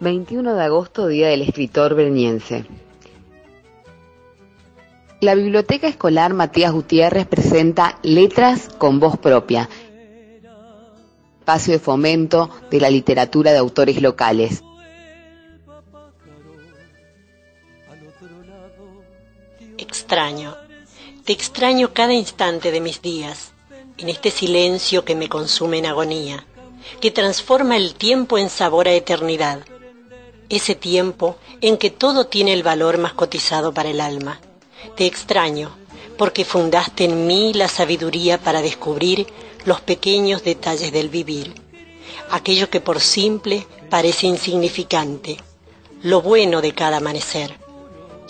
21 de agosto, Día del Escritor Berniense. La Biblioteca Escolar Matías Gutiérrez presenta Letras con voz propia, espacio de fomento de la literatura de autores locales. Extraño, te extraño cada instante de mis días, en este silencio que me consume en agonía, que transforma el tiempo en sabor a eternidad. Ese tiempo en que todo tiene el valor más cotizado para el alma. Te extraño, porque fundaste en mí la sabiduría para descubrir los pequeños detalles del vivir, aquello que por simple parece insignificante, lo bueno de cada amanecer,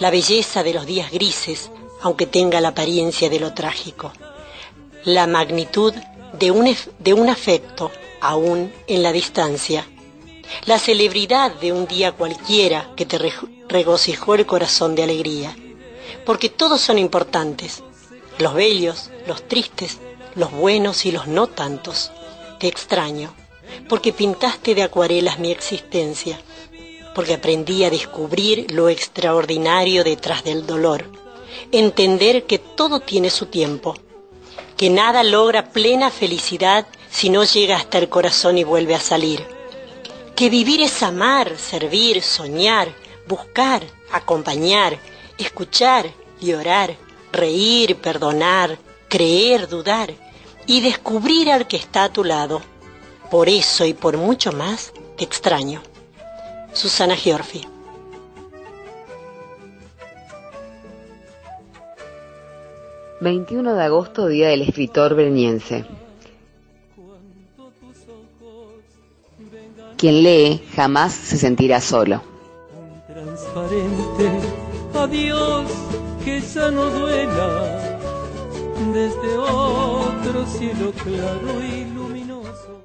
la belleza de los días grises, aunque tenga la apariencia de lo trágico, la magnitud de un, afecto aún en la distancia. La celebridad de un día cualquiera que te regocijó el corazón de alegría, porque todos son importantes, los bellos, los tristes, los buenos y los no tantos. Te extraño, porque pintaste de acuarelas mi existencia, porque aprendí a descubrir lo extraordinario detrás del dolor, entender que todo tiene su tiempo, que nada logra plena felicidad si no llega hasta el corazón y vuelve a salir que vivir es amar, servir, soñar, buscar, acompañar, escuchar, llorar, reír, perdonar, creer, dudar y descubrir al que está a tu lado. Por eso y por mucho más te extraño. Susana Giorfi. ...21 de agosto, Día del Escritor Berniense. Quien lee jamás se sentirá solo. Transparente, adiós, que ya no duela, desde otro cielo claro y luminoso